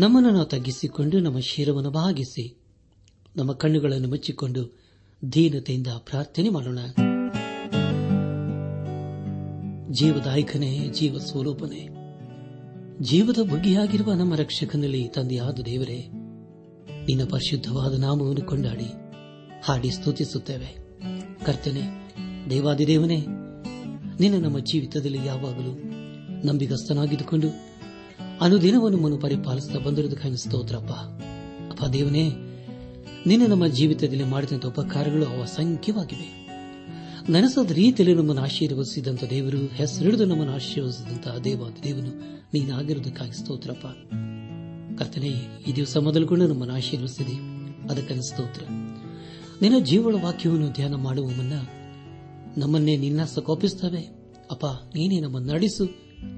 ನಮ್ಮನ್ನು ನಾವು ತಗ್ಗಿಸಿಕೊಂಡು ನಮ್ಮ ಶಿರವನ್ನು ಭಾಗಿಸಿ ನಮ್ಮ ಕಣ್ಣುಗಳನ್ನು ಮುಚ್ಚಿಕೊಂಡು ದೀನತೆಯಿಂದ ಪ್ರಾರ್ಥನೆ ಮಾಡೋಣ. ಜೀವದಾಯಕನೇ ಜೀವ ಸ್ವರೂಪನೇ ಜೀವದ ಬಗೆಯಾಗಿರುವ ನಮ್ಮ ರಕ್ಷಕನಲ್ಲಿ ತಂದೆಯಾದ ದೇವರೇ, ನಿನ್ನ ಪರಿಶುದ್ಧವಾದ ನಾಮವನ್ನು ಕೊಂಡಾಡಿ, ಹಾಡಿ ಸ್ತುತಿಸುತ್ತೇವೆ. ಕರ್ತನೆ, ದೇವಾದಿದೇವನೇ, ನಿನ್ನ ನಮ್ಮ ಜೀವಿತದಲ್ಲಿ ಯಾವಾಗಲೂ ನಂಬಿಗಸ್ತನಾಗಿದ್ದುಕೊಂಡು ಅನುದಿನವನ್ನು ನಮ್ಮನ್ನು ಪರಿಪಾಲಿಸುತ್ತಾ ಬಂದಿರುವುದಕ್ಕಾಗಿ ಸ್ತೋತ್ರಪ್ಪ. ಅಪ್ಪ ದೇವನೇ, ನಿನ್ನೆ ನಮ್ಮ ಜೀವಿತದಲ್ಲಿ ಮಾಡಿದಂಥ ಉಪಕಾರಗಳು ಅವ ಅಸಂಖ್ಯವಾಗಿವೆ. ನನಸಾದ ರೀತಿಯಲ್ಲಿ ನಮ್ಮನ್ನು ಆಶೀರ್ವದಿಸಿದಂಥ ದೇವರು, ಹೆಸರಿಡಿದು ನಮ್ಮನ್ನು ಆಶೀರ್ವದಿಸಿದಂತಹ ದೇವ ದೇವನು ನೀನಾಗಿರುವುದಕ್ಕಾಗಿ ಸ್ತೋತ್ರಪ್ಪ. ಕರ್ತನೆ, ಈ ದಿವಸ ಮೊದಲುಕೊಂಡು ನಮ್ಮನ್ನು ಆಶೀರ್ವದಿಸಿದೆ. ಅದಕ್ಕಾಗಿ ಸ್ತೋತ್ರ. ನಿನ್ನ ಜೀವಳ ವಾಕ್ಯವನ್ನು ಧ್ಯಾನ ಮಾಡುವ ಮುನ್ನ ನಮ್ಮನ್ನೇ ನಿನ್ನ ಕೋಪಿಸ್ತವೆ ಅಪ್ಪ, ನೀನೇ ನಮ್ಮನ್ನು ನಡೆಸು,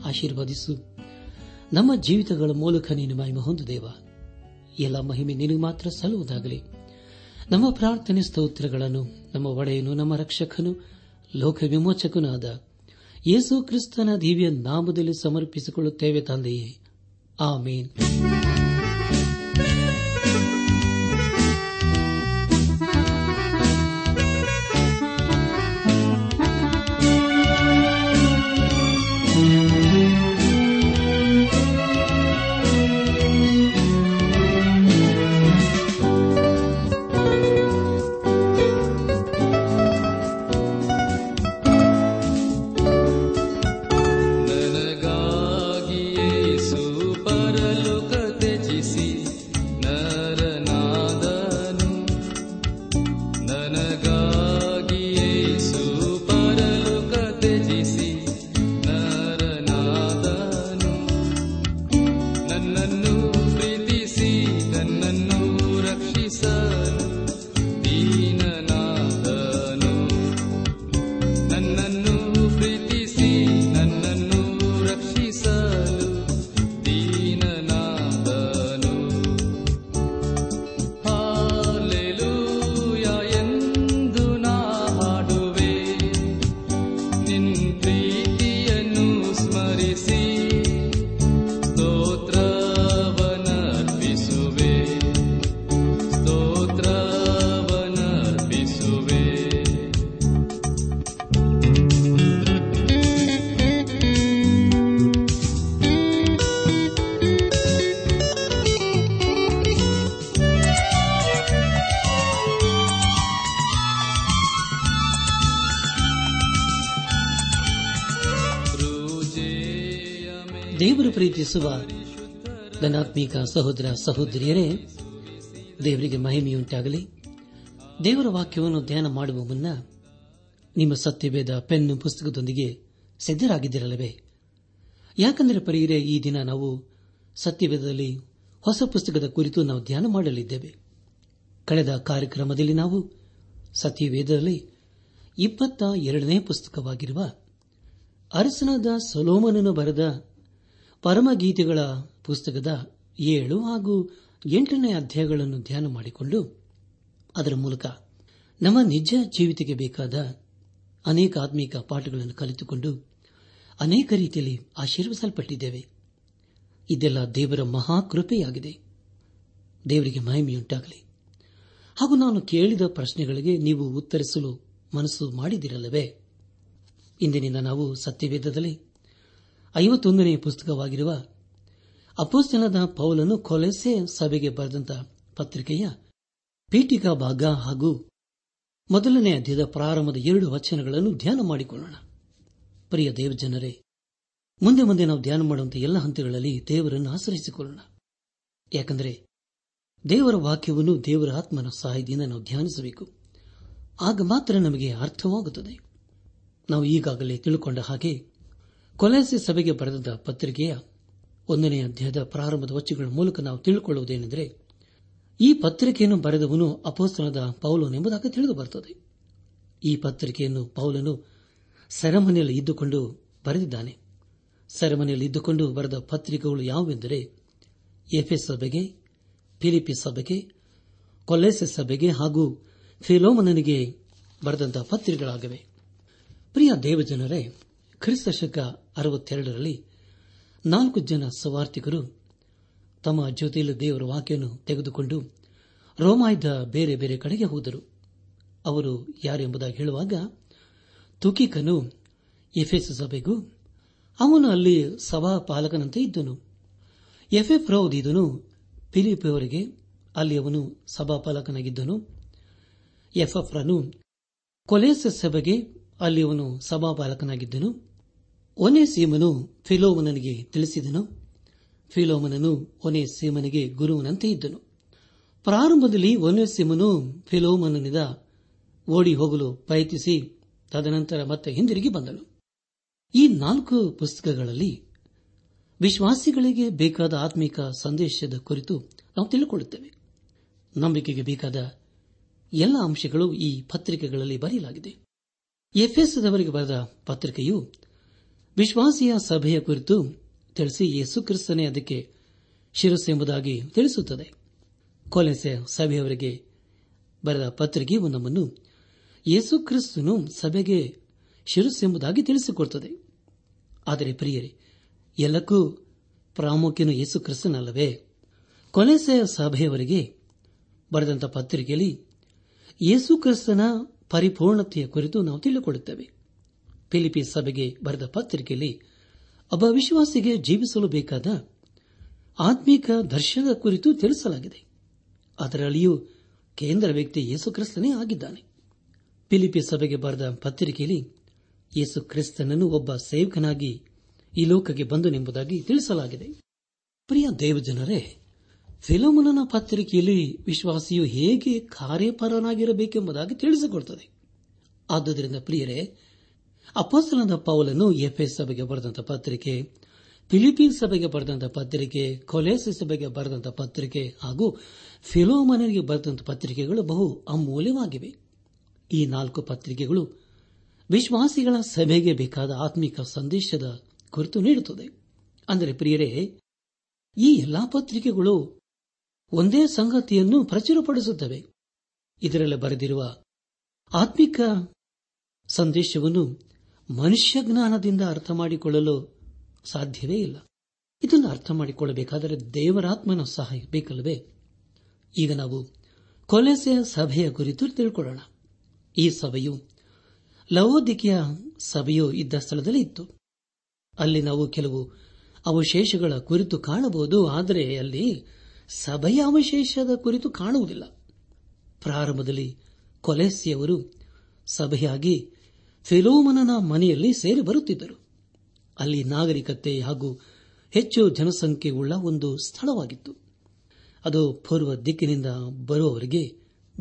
ಆಶೀರ್ವದಿಸು. ನಮ್ಮ ಜೀವಿತಗಳ ಮೂಲಕ ನೀನು ಮಹಿಮೆ ಹೊಂದು ದೇವ. ಎಲ್ಲ ಮಹಿಮೆ ನಿನಗೆ ಮಾತ್ರ ಸಲ್ಲುವುದಾಗಲಿ. ನಮ್ಮ ಪ್ರಾರ್ಥನೆ ಸ್ತೋತ್ರಗಳನ್ನು, ನಮ್ಮ ಒಡೆಯನು, ನಮ್ಮ ರಕ್ಷಕನು, ಲೋಕ ವಿಮೋಚಕನಾದ ಯೇಸು ಕ್ರಿಸ್ತನ ದಿವ್ಯ ನಾಮದಲ್ಲಿ ಸಮರ್ಪಿಸಿಕೊಳ್ಳುತ್ತೇವೆ ತಂದೆಯೇ. ಆಮೇನ್. ಪ್ರೀತಿಸುವ ಧನಾತ್ಮೀಕ ಸಹೋದರ ಸಹೋದರಿಯರೇ, ದೇವರಿಗೆ ಮಹಿಮೆಯುಂಟಾಗಲಿ. ದೇವರ ವಾಕ್ಯವನ್ನು ಧ್ಯಾನ ಮಾಡುವ ಮುನ್ನ ನಿಮ್ಮ ಸತ್ಯವೇದ ಪೆನ್ನು ಪುಸ್ತಕದೊಂದಿಗೆ ಸಿದ್ದರಾಗಿದ್ದಿರಲವೇ ಯಾಕಂದರೆ ಪರಿಯರೇ, ಈ ದಿನ ನಾವು ಸತ್ಯವೇದದಲ್ಲಿ ಹೊಸ ಪುಸ್ತಕದ ಕುರಿತು ನಾವು ಧ್ಯಾನ ಮಾಡಲಿದ್ದೇವೆ. ಕಳೆದ ಕಾರ್ಯಕ್ರಮದಲ್ಲಿ ನಾವು ಸತ್ಯವೇದದಲ್ಲಿ ಇಪ್ಪತ್ತ ಎರಡನೇ ಪುಸ್ತಕವಾಗಿರುವ ಅರಸನಾದ ಸೊಲೋಮನನ್ನು ಬರೆದ ಪರಮಗೀತೆಗಳ ಪುಸ್ತಕದ ಏಳು ಹಾಗೂ ಎಂಟನೇ ಅಧ್ಯಾಯಗಳನ್ನು ಧ್ಯಾನ ಮಾಡಿಕೊಂಡು ಅದರ ಮೂಲಕ ನಮ್ಮ ನಿಜ ಜೀವಿತಕ್ಕೆ ಬೇಕಾದ ಅನೇಕ ಆತ್ಮೀಕ ಪಾಠಗಳನ್ನು ಕಲಿತುಕೊಂಡು ಅನೇಕ ರೀತಿಯಲ್ಲಿ ಆಶೀರ್ವಿಸಲ್ಪಟ್ಟಿದ್ದೇವೆ. ಇದೆಲ್ಲ ದೇವರ ಮಹಾಕೃಪೆಯಾಗಿದೆ. ದೇವರಿಗೆ ಮಹಿಮೆಯುಂಟಾಗಲಿ. ಹಾಗೂ ನಾನು ಕೇಳಿದ ಪ್ರಶ್ನೆಗಳಿಗೆ ನೀವು ಉತ್ತರಿಸಲು ಮನಸ್ಸು ಮಾಡಿದಿರಲ್ಲವೇ? ಇಂದಿನಿಂದ ನಾವು ಸತ್ಯವೇದದಲ್ಲಿ ಐವತ್ತೊಂದನೇ ಪುಸ್ತಕವಾಗಿರುವ ಅಪೋಸ್ತನದ ಪೌಲನು ಕೊಲೆಸೆ ಸಭೆಗೆ ಬರೆದಂತ ಪತ್ರಿಕೆಯ ಪೀಠಿಕಾ ಭಾಗ ಹಾಗೂ ಮೊದಲನೇ ಅಧ್ಯಯದ ಪ್ರಾರಂಭದ ಎರಡು ವಚನಗಳನ್ನು ಧ್ಯಾನ ಮಾಡಿಕೊಳ್ಳೋಣ. ಪ್ರಿಯ ದೇವಜನರೇ, ಮುಂದೆ ಮುಂದೆ ನಾವು ಧ್ಯಾನ ಮಾಡುವಂತಹ ಎಲ್ಲ ಹಂತಗಳಲ್ಲಿ ದೇವರನ್ನು ಆಶ್ರಯಿಸಿಕೊಳ್ಳೋಣ. ಯಾಕಂದರೆ ದೇವರ ವಾಕ್ಯವನ್ನು ದೇವರ ಆತ್ಮನ ಸಹಾಯದಿಂದ ನಾವು ಧ್ಯಾನಿಸಬೇಕು. ಆಗ ಮಾತ್ರ ನಮಗೆ ಅರ್ಥವಾಗುತ್ತದೆ. ನಾವು ಈಗಾಗಲೇ ತಿಳ್ಕೊಂಡ ಹಾಗೆ ಕೊಲೆಸಿ ಸಭೆಗೆ ಬರೆದ ಪತ್ರಿಕೆಯ ಒಂದನೇ ಅಧ್ಯಾಯದ ಪ್ರಾರಂಭದ ವಚನಗಳ ಮೂಲಕ ನಾವು ತಿಳಿದುಕೊಳ್ಳುವುದೇನೆಂದರೆ ಈ ಪತ್ರಿಕೆಯನ್ನು ಬರೆದವನು ಅಪೋಸ್ತನದ ಪೌಲನೆಂಬುದಾಗಿ ತಿಳಿದು ಬರುತ್ತದೆ ಈ ಪತ್ರಿಕೆಯನ್ನು ಪೌಲನು ಸೆರೆಮನೆಯಲ್ಲಿ ಇದ್ದುಕೊಂಡು ಬರೆದಿದ್ದಾನೆ. ಸೆರೆಮನೆಯಲ್ಲಿ ಇದ್ದುಕೊಂಡು ಬರೆದ ಪತ್ರಿಕೆಗಳು ಯಾವುವೆಂದರೆ, ಎಫೆಸ್ ಸಭೆಗೆ ಫಿಲಿಪಿ ಸಭೆಗೆ ಕೊಲ್ಲೆಸೆ ಸಭೆಗೆ ಹಾಗೂ ಫಿಲೋಮನನಿಗೆ ಬರೆದಂತಹ ಪತ್ರಿಕೆಗಳಾಗಿವೆ. ಪ್ರಿಯ ದೇವಜನರೇ ಕ್ರಿಸ್ತ ಶಕ ಅರವತ್ತೆರಡರಲ್ಲಿ ನಾಲ್ಕು ಜನ ಸವಾರ್ಥಿಕರು ತಮ್ಮ ಜೊತೆಯಲ್ಲಿ ದೇವರ ವಾಕ್ಯವನ್ನು ತೆಗೆದುಕೊಂಡು ರೋಮಾಯ್ದ ಬೇರೆ ಬೇರೆ ಕಡೆಗೆ ಹೋದರು. ಅವರು ಯಾರೆಂಬುದಾಗಿ ಹೇಳುವಾಗ ತುಕಿಕನು ಎಫೆಸ್ ಸಭೆಗೂ ಅವನು ಅಲ್ಲಿ ಸಭಾಪಾಲಕನಂತೆ ಇದ್ದನು. ಎಫೆಫ್ ರೌದಿದನು ಫಿಲಿಪ್ ಅವರಿಗೆ ಅಲ್ಲಿ ಅವನು ಸಭಾಪಾಲಕನಾಗಿದ್ದನು. ಎಫ್ಎಫ್ರನು ಕೊಲೆಸ ಸಭೆಗೆ ಅಲ್ಲಿ ಅವನು ಸಭಾಪಾಲಕನಾಗಿದ್ದನು. ಒನೆ ಸೀಮನು ಫಿಲೋಮನನಿಗೆ ತಿಳಿಸಿದನು. ಫಿಲೋಮನನು ಒನೇ ಸೀಮನಿಗೆ ಗುರುವನಂತೆ ಇದ್ದನು. ಪ್ರಾರಂಭದಲ್ಲಿ ಒನೇ ಸೀಮನು ಫಿಲೋಮನನಿಂದ ಓಡಿ ಹೋಗಲು ಪ್ರಯತ್ನಿಸಿ, ತದನಂತರ ಮತ್ತೆ ಹಿಂದಿರುಗಿ ಬಂದನು. ಈ ನಾಲ್ಕು ಪುಸ್ತಕಗಳಲ್ಲಿ ವಿಶ್ವಾಸಿಗಳಿಗೆ ಬೇಕಾದ ಆತ್ಮಿಕ ಸಂದೇಶದ ಕುರಿತು ನಾವು ತಿಳಿದುಕೊಳ್ಳುತ್ತೇವೆ. ನಂಬಿಕೆಗೆ ಬೇಕಾದ ಎಲ್ಲ ಅಂಶಗಳು ಈ ಪತ್ರಿಕೆಗಳಲ್ಲಿ ಬರೆಯಲಾಗಿದೆ. ಎಫ್ಎಸ್ದವರಿಗೆ ಬರೆದ ಪತ್ರಿಕೆಯು ವಿಶ್ವಾಸಿಯ ಸಭೆಯ ಕುರಿತು ತಿಳಿಸಿ ಯೇಸು ಕ್ರಿಸ್ತನೇ ಅದಕ್ಕೆ ಶಿರಸ್ಸೆಂಬುದಾಗಿ ತಿಳಿಸುತ್ತದೆ. ಕೊಲೆಸೆ ಸಭೆಯವರಿಗೆ ಬರೆದ ಪತ್ರಿಕೆಯು ನಮ್ಮನ್ನು ಯೇಸು ಕ್ರಿಸ್ತನು ಸಭೆಗೆ ಶಿರಸ್ಸೆಂಬುದಾಗಿ ತಿಳಿಸಿಕೊಡುತ್ತದೆ. ಆದರೆ ಪ್ರಿಯರೇ, ಎಲ್ಲಕ್ಕೂ ಪ್ರಾಮುಖ್ಯನು ಯೇಸು ಕ್ರಿಸ್ತನಲ್ಲವೇ? ಕೊಲೆಸೆ ಸಭೆಯವರಿಗೆ ಬರೆದಂತಹ ಪತ್ರಿಕೆಯಲ್ಲಿ ಯೇಸು ಕ್ರಿಸ್ತನ ಪರಿಪೂರ್ಣತೆಯ ಕುರಿತು ನಾವು ತಿಳಿದುಕೊಳ್ಳುತ್ತೇವೆ. ಫಿಲಿಪಿ ಸಭೆಗೆ ಬರೆದ ಪತ್ರಿಕೆಯಲ್ಲಿ, ಒಬ್ಬ ವಿಶ್ವಾಸಿಗೆ ಜೀವಿಸಲು ಬೇಕಾದ ಆತ್ಮೀಕ ದರ್ಶನದ ಕುರಿತು ತಿಳಿಸಲಾಗಿದೆ. ಅದರಲ್ಲಿಯೂ ಕೇಂದ್ರ ವ್ಯಕ್ತಿ ಯೇಸುಕ್ರಿಸ್ತನೇ ಆಗಿದ್ದಾನೆ. ಫಿಲಿಪಿ ಸಭೆಗೆ ಬರೆದ ಪತ್ರಿಕೆಯಲ್ಲಿ, ಯೇಸು ಕ್ರಿಸ್ತನನ್ನು ಒಬ್ಬ ಸೇವಕನಾಗಿ ಈ ಲೋಕಕ್ಕೆ ಬಂದನೆಂಬುದಾಗಿ ತಿಳಿಸಲಾಗಿದೆ. ಪ್ರಿಯ ದೇವಜನರೇ, ಫಿಲೋಮನನ ಪತ್ರಿಕೆಯಲ್ಲಿ ವಿಶ್ವಾಸಿಯು ಹೇಗೆ ಕಾರ್ಯಪರನಾಗಿರಬೇಕೆಂಬುದಾಗಿ ತಿಳಿಸಿಕೊಡುತ್ತದೆ. ಆದ್ದರಿಂದ ಪ್ರಿಯರೇ ಅಪೋಸ್ತಲದ ಪೌಲನ್ನು ಎಫ್ಎಸ್ ಸಭೆಗೆ ಬರೆದಂತಹ ಪತ್ರಿಕೆ ಫಿಲಿಪೀನ್ಸ್ ಸಭೆಗೆ ಬರೆದಂತಹ ಪತ್ರಿಕೆ, ಕೊಲೇಸಿ ಸಭೆಗೆ ಬರೆದಂತಹ ಪತ್ರಿಕೆ ಹಾಗೂ ಫಿಲೋಮನಿಗೆ ಬರೆದಂತಹ ಪತ್ರಿಕೆಗಳು ಬಹು ಅಮೂಲ್ಯವಾಗಿವೆ. ಈ ನಾಲ್ಕು ಪತ್ರಿಕೆಗಳು ವಿಶ್ವಾಸಿಗಳ ಸಭೆಗೆ ಬೇಕಾದ ಆತ್ಮಿಕ ಸಂದೇಶದ ಕುರಿತು ನೀಡುತ್ತದೆ. ಅಂದರೆ ಪ್ರಿಯರೇ, ಈ ಎಲ್ಲಾ ಪತ್ರಿಕೆಗಳು ಒಂದೇ ಸಂಗತಿಯನ್ನು ಪ್ರಚುರಪಡಿಸುತ್ತವೆ. ಇದರಲ್ಲಿ ಬರೆದಿರುವ ಆತ್ಮಿಕ ಸಂದೇಶವನ್ನು ಮನುಷ್ಯ ಜ್ಞಾನದಿಂದ ಅರ್ಥ ಮಾಡಿಕೊಳ್ಳಲು ಸಾಧ್ಯವೇ ಇಲ್ಲ. ಇದನ್ನು ಅರ್ಥ ಮಾಡಿಕೊಳ್ಳಬೇಕಾದರೆ ದೇವರಾತ್ಮನ ಸಹಾಯ ಬೇಕಲ್ಲವೇ? ಈಗ ನಾವು ಕೊಲೆಸೆಯ ಸಭೆಯ ಕುರಿತು ತಿಳ್ಕೊಳ್ಳೋಣ. ಈ ಸಭೆಯು ಲವೋದಿಕೆಯ ಸಭೆಯು ಇದ್ದ ಸ್ಥಳದಲ್ಲಿ ಇತ್ತು. ಅಲ್ಲಿ ನಾವು ಕೆಲವು ಅವಶೇಷಗಳ ಕುರಿತು ಕಾಣಬಹುದು, ಆದರೆ ಅಲ್ಲಿ ಸಭೆಯ ಅವಶೇಷದ ಕುರಿತು ಕಾಣುವುದಿಲ್ಲ. ಪ್ರಾರಂಭದಲ್ಲಿ ಕೊಲೆಸಿಯವರು ಸಭೆಯಾಗಿ ಫಿಲೋಮನನ ಮನೆಯಲ್ಲಿ ಸೇರಿ ಬರುತ್ತಿದ್ದರು. ಅಲ್ಲಿ ನಾಗರಿಕತೆ ಹಾಗೂ ಹೆಚ್ಚು ಜನಸಂಖ್ಯೆಯುಳ್ಳ ಒಂದು ಸ್ಥಳವಾಗಿತ್ತು. ಅದು ಪೂರ್ವ ದಿಕ್ಕಿನಿಂದ ಬರುವವರಿಗೆ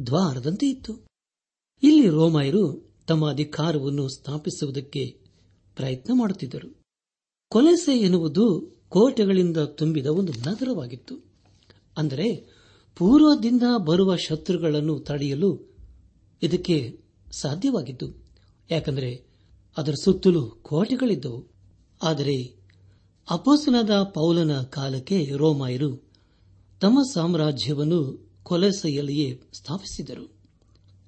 ದ್ವಾರದಂತೆ ಇತ್ತು. ಇಲ್ಲಿ ರೋಮಾಯರು ತಮ್ಮ ಅಧಿಕಾರವನ್ನು ಸ್ಥಾಪಿಸುವುದಕ್ಕೆ ಪ್ರಯತ್ನ ಮಾಡುತ್ತಿದ್ದರು. ಕೊಲೆಸೆ ಎನ್ನುವುದು ಕೋಟೆಗಳಿಂದ ತುಂಬಿದ ಒಂದು ನಗರವಾಗಿತ್ತು. ಅಂದರೆ ಪೂರ್ವದಿಂದ ಬರುವ ಶತ್ರುಗಳನ್ನು ತಡೆಯಲು ಇದಕ್ಕೆ ಸಾಧ್ಯವಾಗಿತ್ತು. ಯಾಕೆಂದರೆ ಅದರ ಸುತ್ತಲೂ ಕೋಟೆಗಳಿದ್ದವು. ಆದರೆ ಅಪೋಸನದ ಪೌಲನ ಕಾಲಕ್ಕೆ ರೋಮಾಯರು ತಮ್ಮ ಸಾಮ್ರಾಜ್ಯವನ್ನು ಕೊಲೆಸೆಯಲ್ಲಿಯೇ ಸ್ಥಾಪಿಸಿದರು.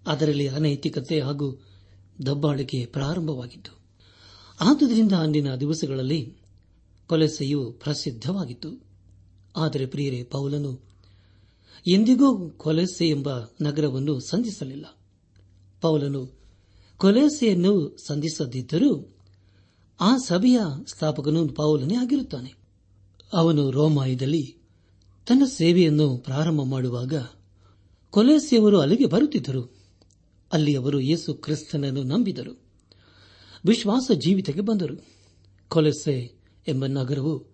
ಅದರಲ್ಲಿ ಅನೈತಿಕತೆ ಹಾಗೂ ದಬ್ಬಾಳಿಕೆ ಪ್ರಾರಂಭವಾಗಿತ್ತು. ಆದುದರಿಂದ ಅಂದಿನ ದಿವಸಗಳಲ್ಲಿ ಕೊಲೆಸೆಯು ಪ್ರಸಿದ್ಧವಾಗಿತ್ತು. ಆದರೆ ಪ್ರಿಯರೇ, ಪೌಲನು ಎಂದಿಗೂ ಕೊಲೆಸೆ ಎಂಬ ನಗರವನ್ನು ಸಂಧಿಸಲಿಲ್ಲ. ಪೌಲನು ಕೊಲೆಸೆಯನ್ನು ಸಂಧಿಸದಿದ್ದರೂ ಆ ಸಭೆಯ ಸ್ಥಾಪಕನು ಪೌಲನೇ ಆಗಿರುತ್ತಾನೆ. ಅವನು ರೋಮಾಯದಲ್ಲಿ ತನ್ನ ಸೇವೆಯನ್ನು ಪ್ರಾರಂಭ ಮಾಡುವಾಗ ಕೊಲೆಸೆಯವರು ಅಲ್ಲಿಗೆ ಬರುತ್ತಿದ್ದರು. ಅಲ್ಲಿ ಅವರು ಯೇಸು ಕ್ರಿಸ್ತನನ್ನು ನಂಬಿದರು. ವಿಶ್ವಾಸ ಜೀವಿತಕ್ಕೆ ಬಂದರು. ಕೊಲೆಸೆ ಎಂಬ ನಗರವು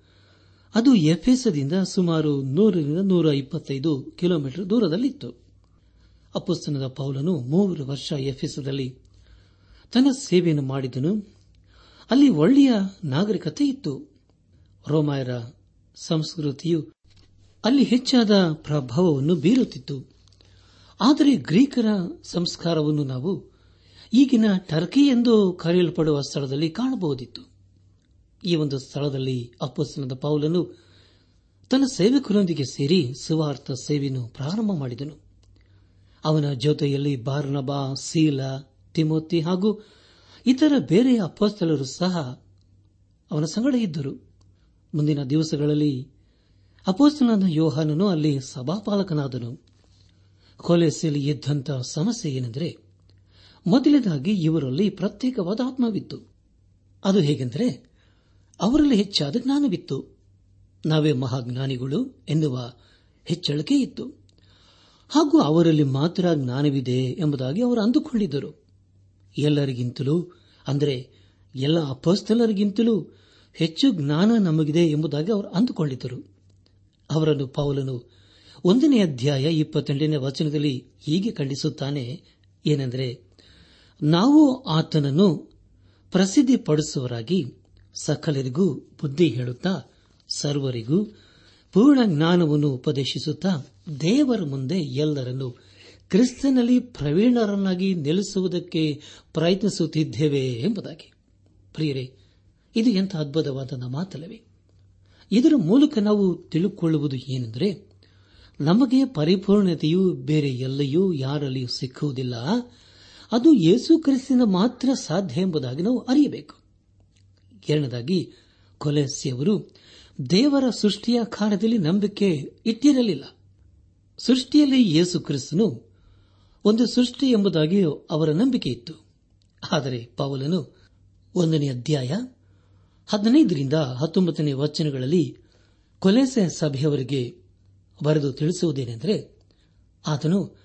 ಅದು ಎಫೆಸದಿಂದ ಸುಮಾರು ನೂರರಿಂದ ನೂರ ಇಪ್ಪತ್ತೈದು ಕಿಲೋಮೀಟರ್ ದೂರದಲ್ಲಿತ್ತು. ಅಪ್ಪುಸ್ತನದ ಪೌಲನು ಮೂರು ವರ್ಷ ಎಫೆಸದಲ್ಲಿ ತನ್ನ ಸೇವೆಯನ್ನು ಮಾಡಿದನು. ಅಲ್ಲಿ ಒಳ್ಳೆಯ ನಾಗರಿಕತೆ ಇತ್ತು. ರೋಮಾಯರ ಸಂಸ್ಕೃತಿಯು ಅಲ್ಲಿ ಹೆಚ್ಚಾದ ಪ್ರಭಾವವನ್ನು ಬೀರುತ್ತಿತ್ತು. ಆದರೆ ಗ್ರೀಕರ ಸಂಸ್ಕಾರವನ್ನು ನಾವು ಈಗಿನ ಟರ್ಕಿ ಎಂದು ಕರೆಯಲ್ಪಡುವ ಸ್ಥಳದಲ್ಲಿ ಕಾಣಬಹುದಿತ್ತು. ಈ ಒಂದು ಸ್ಥಳದಲ್ಲಿ ಅಪ್ಪಸ್ತನದ ಪೌಲನು ತನ್ನ ಸೇವಕರೊಂದಿಗೆ ಸೇರಿ ಸುವಾರ್ಥ ಸೇವೆಯನ್ನು ಪ್ರಾರಂಭ ಮಾಡಿದನು. ಅವನ ಜೊತೆಯಲ್ಲಿ ಬಾರ್ನಬಾ, ಸೀಲ ತಿಮೋತಿ ಹಾಗೂ ಇತರ ಬೇರೆ ಅಪ್ಪಸ್ತಲರು ಸಹ ಅವನ ಸಂಗಡ ಇದ್ದರು. ಮುಂದಿನ ದಿವಸಗಳಲ್ಲಿ ಅಪೋಸ್ತನಾದ ಯೋಹಾನನು ಅಲ್ಲಿ ಸಭಾಪಾಲಕನಾದನು. ಕೊಲೆಸೆಯಲ್ಲಿ ಇದ್ದಂಥ ಸಮಸ್ಯೆ ಏನೆಂದರೆ, ಮೊದಲನೇದಾಗಿ ಇವರಲ್ಲಿ ಪ್ರತ್ಯೇಕವಾದ ಆತ್ಮವಿತ್ತು. ಅದು ಹೇಗೆಂದರೆ, ಅವರಲ್ಲಿ ಹೆಚ್ಚಾದ ಜ್ಞಾನವಿತ್ತು. ನಾವೇ ಮಹಾಜ್ಞಾನಿಗಳು ಎನ್ನುವ ಹೆಚ್ಚಳಿಕೆ ಇತ್ತು. ಹಾಗೂ ಅವರಲ್ಲಿ ಮಾತ್ರ ಜ್ಞಾನವಿದೆ ಎಂಬುದಾಗಿ ಅವರು ಅಂದುಕೊಂಡಿದ್ದರು. ಎಲ್ಲರಿಗಿಂತಲೂ, ಅಂದರೆ ಎಲ್ಲ ಅಪಸ್ಥಲರಿಗಿಂತಲೂ ಹೆಚ್ಚು ಜ್ಞಾನ ನಮಗಿದೆ ಎಂಬುದಾಗಿ ಅವರು ಅಂದುಕೊಂಡಿದ್ದರು. ಅವರನ್ನು ಪೌಲನು ಒಂದನೇ ಅಧ್ಯಾಯ ಇಪ್ಪತ್ತೆಂಟನೇ ವಚನದಲ್ಲಿ ಹೀಗೆ ಖಂಡಿಸುತ್ತಾನೆ, ಏನೆಂದರೆ, ನಾವು ಆತನನ್ನು ಪ್ರಸಿದ್ಧಿಪಡಿಸುವರಾಗಿ ಸಕಲರಿಗೂ ಬುದ್ಧಿ ಹೇಳುತ್ತಾ, ಸರ್ವರಿಗೂ ಪೂರ್ಣ ಜ್ಞಾನವನ್ನು ಉಪದೇಶಿಸುತ್ತಾ ದೇವರ ಮುಂದೆ ಎಲ್ಲರನ್ನು ಕ್ರಿಸ್ತನಲ್ಲಿ ಪ್ರವೀಣರನ್ನಾಗಿ ನೆಲೆಸುವುದಕ್ಕೆ ಪ್ರಯತ್ನಿಸುತ್ತಿದ್ದೇವೆ ಎಂಬುದಾಗಿ. ಪ್ರಿಯರೇ, ಇದು ಎಂಥ ಅದ್ಭುತವಾದ ಮಾತಲ್ಲವೇ? ಇದರ ಮೂಲಕ ನಾವು ತಿಳುಕೊಳ್ಳುವುದು ಏನೆಂದರೆ, ನಮಗೆ ಪರಿಪೂರ್ಣತೆಯು ಬೇರೆ ಎಲ್ಲೆಯೂ ಯಾರಲ್ಲಿಯೂ ಸಿಕ್ಕುವುದಿಲ್ಲ, ಅದು ಯೇಸು ಕ್ರಿಸ್ತಿನ ಮಾತ್ರ ಸಾಧ್ಯ ಎಂಬುದಾಗಿ ನಾವು ಅರಿಯಬೇಕು. ಎರಡನೇದಾಗಿ ಕೊಲೆಸಿಯವರು ದೇವರ ಸೃಷ್ಟಿಯ ಕಾರ್ಯದಲ್ಲಿ ನಂಬಿಕೆ ಇಟ್ಟಿರಲಿಲ್ಲ. ಸೃಷ್ಟಿಯಲ್ಲಿ ಯೇಸು ಕ್ರಿಸ್ತನು ಒಂದು ಸೃಷ್ಟಿ ಎಂಬುದಾಗಿಯೂ ಅವರ ನಂಬಿಕೆ ಇತ್ತು. ಆದರೆ ಪೌಲನು ಒಂದನೇ ಅಧ್ಯಾಯ ಹದಿನೈದರಿಂದ ಹತ್ತೊಂಬತ್ತನೇ ವಚನಗಳಲ್ಲಿ ಕೊಲೆಸೆ ಸಭೆಯವರಿಗೆ ಬರೆದು ತಿಳಿಸುವುದೇನೆಂದರೆ, ಆತನು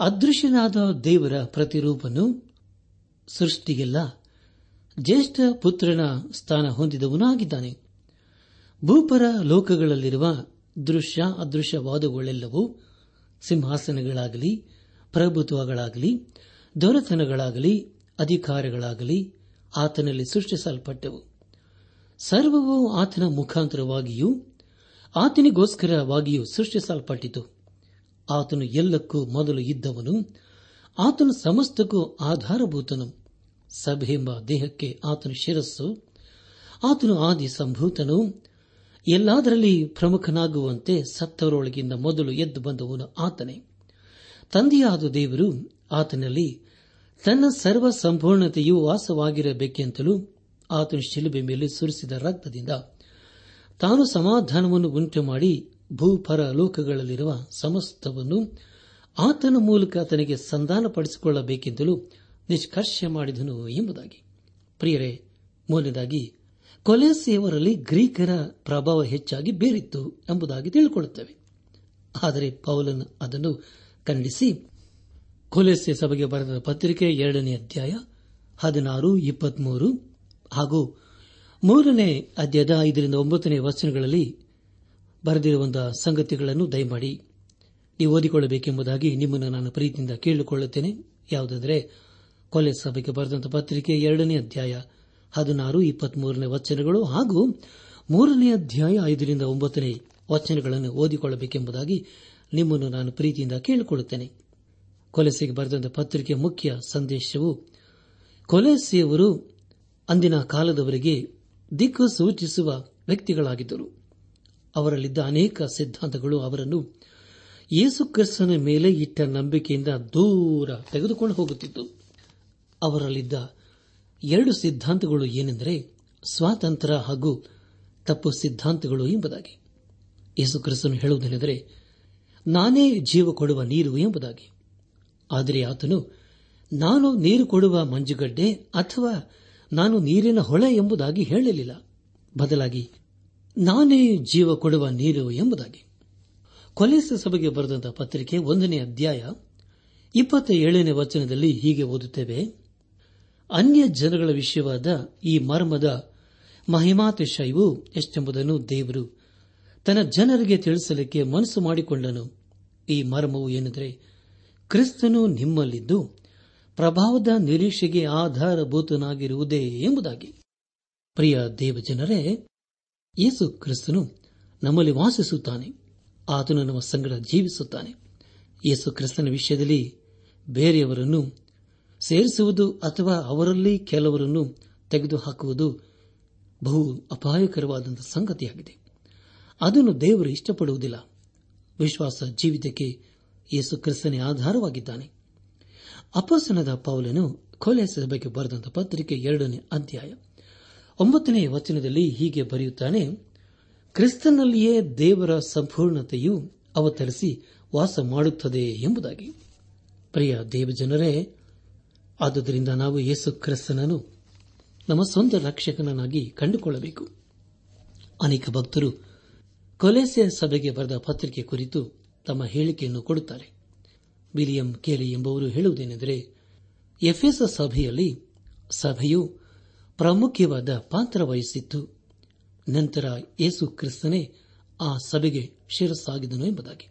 ಅದೃಶ್ಯನಾದ ದೇವರ ಪ್ರತಿರೂಪನು ಸೃಷ್ಟಿಗೆಲ್ಲ ಜ್ಯೇಷ್ಠ ಪುತ್ರನ ಸ್ಥಾನ ಹೊಂದಿದವನೂ ಆಗಿದ್ದಾನೆ ಭೂಪರ ಲೋಕಗಳಲ್ಲಿರುವ ದೃಶ್ಯ ಅದೃಶ್ಯವಾದಗಳೆಲ್ಲವೂ ಸಿಂಹಾಸನಗಳಾಗಲಿ ಪ್ರಭುತ್ವಗಳಾಗಲಿ, ದೊರೆತನಗಳಾಗಲಿ, ಅಧಿಕಾರಗಳಾಗಲಿ ಆತನಲ್ಲಿ ಸೃಷ್ಟಿಸಲ್ಪಟ್ಟವು. ಸರ್ವವು ಆತನ ಮುಖಾಂತರವಾಗಿಯೂ, ಆತನಿಗೋಸ್ಕರವಾಗಿಯೂ ಸೃಷ್ಟಿಸಲ್ಪಟ್ಟಿತು. ಆತನು ಎಲ್ಲಕ್ಕೂ ಮೊದಲು ಇದ್ದವನು, ಆತನು ಸಮಸ್ತಕ್ಕೂ ಆಧಾರಭೂತನು. ಸಭೆಂಬ ದೇಹಕ್ಕೆ ಆತನು ಶಿರಸ್ಸು, ಆತನು ಆದಿ ಸಂಭೂತನು ಎಲ್ಲಾದರಲ್ಲಿ ಪ್ರಮುಖನಾಗುವಂತೆ ಸತ್ತವರೊಳಗಿಂದ ಮೊದಲು ಎದ್ದು ಬಂದವನು ಆತನೇ. ತಂದೆಯಾದ ದೇವರು ಆತನಲ್ಲಿ ತನ್ನ ಸರ್ವ ಸಂಪೂರ್ಣತೆಯು ವಾಸವಾಗಿರಬೇಕೆಂತಲೂ ಆತನ ಶಿಲುಬೆ ಮೇಲೆ ಸುರಿಸಿದ ರಕ್ತದಿಂದ ತಾನು ಸಮಾಧಾನವನ್ನು ಉಂಟು ಮಾಡಿ ಭೂಪರ ಲೋಕಗಳಲ್ಲಿರುವ ಸಮಸ್ತವನ್ನು ಆತನ ಮೂಲಕ ತನಗೆ ಸಂಧಾನಪಡಿಸಿಕೊಳ್ಳಬೇಕೆಂದಲೂ ನಿಷ್ಕರ್ಷ ಮಾಡಿದನು ಎಂಬುದಾಗಿ. ಪ್ರಿಯರೇ ಮೂರನೇದಾಗಿ ಕೊಲೆಸೆಯವರಲ್ಲಿ ಗ್ರೀಕರ ಪ್ರಭಾವ ಹೆಚ್ಚಾಗಿ ಬೇರಿತ್ತು ಎಂಬುದಾಗಿ ತಿಳಿಕೊಳ್ಳುತ್ತವೆ ಆದರೆ ಪೌಲನ್ ಅದನ್ನು ಖಂಡಿಸಿ. ಕೊಲೆಸ್ಯ ಸಭೆಗೆ ಬರೆದ ಪತ್ರಿಕೆ ಎರಡನೇ ಅಧ್ಯಾಯ ಹದಿನಾರು, ಇಪ್ಪತ್ಮೂರು ಹಾಗೂ ಮೂರನೇ ಅಧ್ಯಾಯದ ಐದರಿಂದ ಒಂಬತ್ತನೇ ವಚನಗಳಲ್ಲಿ ಬರೆದಿರುವ ಸಂಗತಿಗಳನ್ನು ದಯಮಾಡಿ ನೀವು ಓದಿಕೊಳ್ಳಬೇಕೆಂಬುದಾಗಿ ನಿಮ್ಮನ್ನು ನಾನು ಪ್ರೀತಿಯಿಂದ ಕೇಳಿಕೊಳ್ಳುತ್ತೇನೆ. ಯಾವುದಾದರೆ ಕೊಲೆ ಸಭೆಗೆ ಬರೆದಂತಹ ಪತ್ರಿಕೆ ಎರಡನೇ ಅಧ್ಯಾಯ ಹದಿನಾರು, ಇಪ್ಪತ್ಮೂರನೇ ವಚನಗಳು ಹಾಗೂ ಮೂರನೇ ಅಧ್ಯಾಯ ಐದರಿಂದ ಒಂಬತ್ತನೇ ವಚನಗಳನ್ನು ಓದಿಕೊಳ್ಳಬೇಕೆಂಬುದಾಗಿ ನಿಮ್ಮನ್ನು ನಾನು ಪ್ರೀತಿಯಿಂದ ಕೇಳಿಕೊಳ್ಳುತ್ತೇನೆ. ಕೊಲೆಸೆಗೆ ಬರೆದಂತ ಪತ್ರಿಕೆ ಮುಖ್ಯ ಸಂದೇಶವು ಕೊಲೆಸೆಯವರು ಅಂದಿನ ಕಾಲದವರೆಗೆ ದಿಕ್ಕು ಸೂಚಿಸುವ ವ್ಯಕ್ತಿಗಳಾಗಿದ್ದರು. ಅವರಲ್ಲಿದ್ದ ಅನೇಕ ಸಿದ್ಧಾಂತಗಳು ಅವರನ್ನು ಯೇಸುಕ್ರಿಸ್ತನ ಮೇಲೆ ಇಟ್ಟ ನಂಬಿಕೆಯಿಂದ ದೂರ ತೆಗೆದುಕೊಂಡು ಹೋಗುತ್ತಿತ್ತು. ಅವರಲ್ಲಿದ್ದ ಎರಡು ಸಿದ್ಧಾಂತಗಳು ಏನೆಂದರೆ ಸ್ವಾತಂತ್ರ್ಯ ಹಾಗೂ ತಪ್ಪು ಸಿದ್ಧಾಂತಗಳು ಎಂಬುದಾಗಿ. ಯೇಸುಕ್ರಿಸ್ತನು ಹೇಳುವುದೇನೆಂದರೆ ನಾನೇ ಜೀವ ಕೊಡುವ ನೀರು ಎಂಬುದಾಗಿ. ಆದರೆ ಆತನು, ನಾನು ನೀರು ಕೊಡುವ ಮಂಜುಗಡ್ಡೆ ಅಥವಾ ನಾನು ನೀರಿನ ಹೊಳೆ ಎಂಬುದಾಗಿ ಹೇಳಲಿಲ್ಲ. ಬದಲಾಗಿ, ನಾನೇ ಜೀವ ಕೊಡುವ ನೀರು ಎಂಬುದಾಗಿ. ಕೊಲೆಸ ಸಭೆಗೆ ಬರೆದಂತಹ ಪತ್ರಿಕೆ ಒಂದನೇ ಅಧ್ಯಾಯ ಇಪ್ಪತ್ತ ಏಳನೇ ವಚನದಲ್ಲಿ ಹೀಗೆ ಓದುತ್ತೇವೆ. ಅನ್ಯ ಜನಗಳ ವಿಷಯವಾದ ಈ ಮರ್ಮದ ಮಹಿಮಾತಿಶಯವು ಎಷ್ಟೆಂಬುದನ್ನು ದೇವರು ತನ್ನ ಜನರಿಗೆ ತಿಳಿಸಲಿಕ್ಕೆ ಮನಸ್ಸು ಮಾಡಿಕೊಂಡನು. ಈ ಮರ್ಮವು ಏನೆಂದರೆ, ಕ್ರಿಸ್ತನು ನಿಮ್ಮಲ್ಲಿದ್ದು ಪ್ರಭಾವದ ನಿರೀಕ್ಷೆಗೆ ಆಧಾರಭೂತನಾಗಿರುವುದೇ ಎಂಬುದಾಗಿ. ಪ್ರಿಯ ದೇವಜನರೇ, ಯೇಸು ಕ್ರಿಸ್ತನು ನಮ್ಮಲ್ಲಿ ವಾಸಿಸುತ್ತಾನೆ. ಆತನು ನಮ್ಮ ಸಂಗಡ ಜೀವಿಸುತ್ತಾನೆ. ಯೇಸು ಕ್ರಿಸ್ತನ ವಿಷಯದಲ್ಲಿ ಬೇರೆಯವರನ್ನು ಸೇರಿಸುವುದು ಅಥವಾ ಅವರಲ್ಲಿ ಕೆಲವರನ್ನು ತೆಗೆದುಹಾಕುವುದು ಬಹು ಅಪಾಯಕರವಾದಂತಹ ಸಂಗತಿಯಾಗಿದೆ. ಅದನ್ನು ದೇವರು ಇಷ್ಟಪಡುವುದಿಲ್ಲ. ವಿಶ್ವಾಸ ಜೀವಿತಕ್ಕೆ ಯೇಸು ಕ್ರಿಸ್ತನೇ ಆಧಾರವಾಗಿದ್ದಾನೆ. ಅಪಸನದ ಪೌಲನು ಕೊಲೆ ಸಭೆಗೆ ಬರೆದಂತ ಪತ್ರಿಕೆ ಎರಡನೇ ಅಧ್ಯಾಯ ಒಂಬತ್ತನೇ ವಚನದಲ್ಲಿ ಹೀಗೆ ಬರೆಯುತ್ತಾನೆ, ಕ್ರಿಸ್ತನಲ್ಲಿಯೇ ದೇವರ ಸಂಪೂರ್ಣತೆಯು ಅವತರಿಸಿ ವಾಸ ಮಾಡುತ್ತದೆ ಎಂಬುದಾಗಿ. ಪ್ರಿಯ ದೇವಜನರೇ, ಆದುದರಿಂದ ನಾವು ಯೇಸು ಕ್ರಿಸ್ತನನ್ನು ನಮ್ಮ ಸ್ವಂತ ರಕ್ಷಕನನ್ನಾಗಿ ಕಂಡುಕೊಳ್ಳಬೇಕು. ಅನೇಕ ಭಕ್ತರು ಕೊಲೆಸೆ ಸಭೆಗೆ ಬರೆದ ಪತ್ರಿಕೆ ಕುರಿತು ತಮ್ಮ ಹೇಳಿಕೆಯನ್ನು ಕೊಡುತ್ತಾರೆ. ವಿಲಿಯಂ ಕೇಲಿ ಎಂಬುವರು ಹೇಳುವುದೇನೆಂದರೆ ಎಫ್ಎಸ್ ಸಭೆಯಲ್ಲಿ ಸಭೆಯು ಪ್ರಾಮುಖ್ಯವಾದ ಪಾತ್ರ ವಹಿಸಿತ್ತು. ನಂತರ ಯೇಸು ಕ್ರಿಸ್ತನೇ ಆ ಸಭೆಗೆ ಶಿರಸ್ಸಾಗಿದ್ದನು ಎಂಬುದಾಗಿ.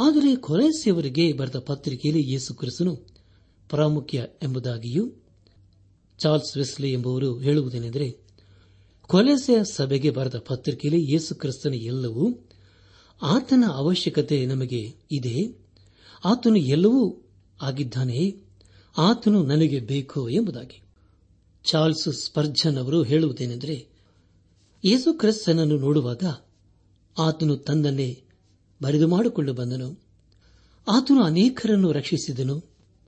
ಆದರೆ ಕೊಲೆಸಿಯವರಿಗೆ ಬರೆದ ಪತ್ರಿಕೆಯಲ್ಲಿ ಯೇಸು ಕ್ರಿಸ್ತನು ಪ್ರಾಮುಖ್ಯ ಎಂಬುದಾಗಿಯೂ ಚಾರ್ಲ್ಸ್ ವೆಸ್ಲಿ ಎಂಬುವರು ಹೇಳುವುದೇನೆಂದರೆ ಕೊಲೆಸೆಯ ಸಭೆಗೆ ಬರೆದ ಪತ್ರಿಕೆಯಲ್ಲಿ ಯೇಸು ಕ್ರಿಸ್ತನ ಎಲ್ಲವೂ ಆತನ ಅವಶ್ಯಕತೆ ನಮಗೆ ಇದೆ. ಆತನು ಎಲ್ಲವೂ ಆಗಿದ್ದಾನೆ ಆತನು ನನಗೆ ಬೇಕು ಎಂಬುದಾಗಿ. ಚಾರ್ಲ್ಸ್ ಸ್ಪರ್ಜನ್ ಅವರು ಹೇಳುವುದೇನೆಂದರೆ, ಯೇಸು ಕ್ರಿಸ್ತನನ್ನು ನೋಡುವಾಗ ಆತನು ತನ್ನನ್ನೇ ಬರೆದು ಮಾಡಿಕೊಂಡು ಬಂದನು. ಆತನು ಅನೇಕರನ್ನು ರಕ್ಷಿಸಿದನು.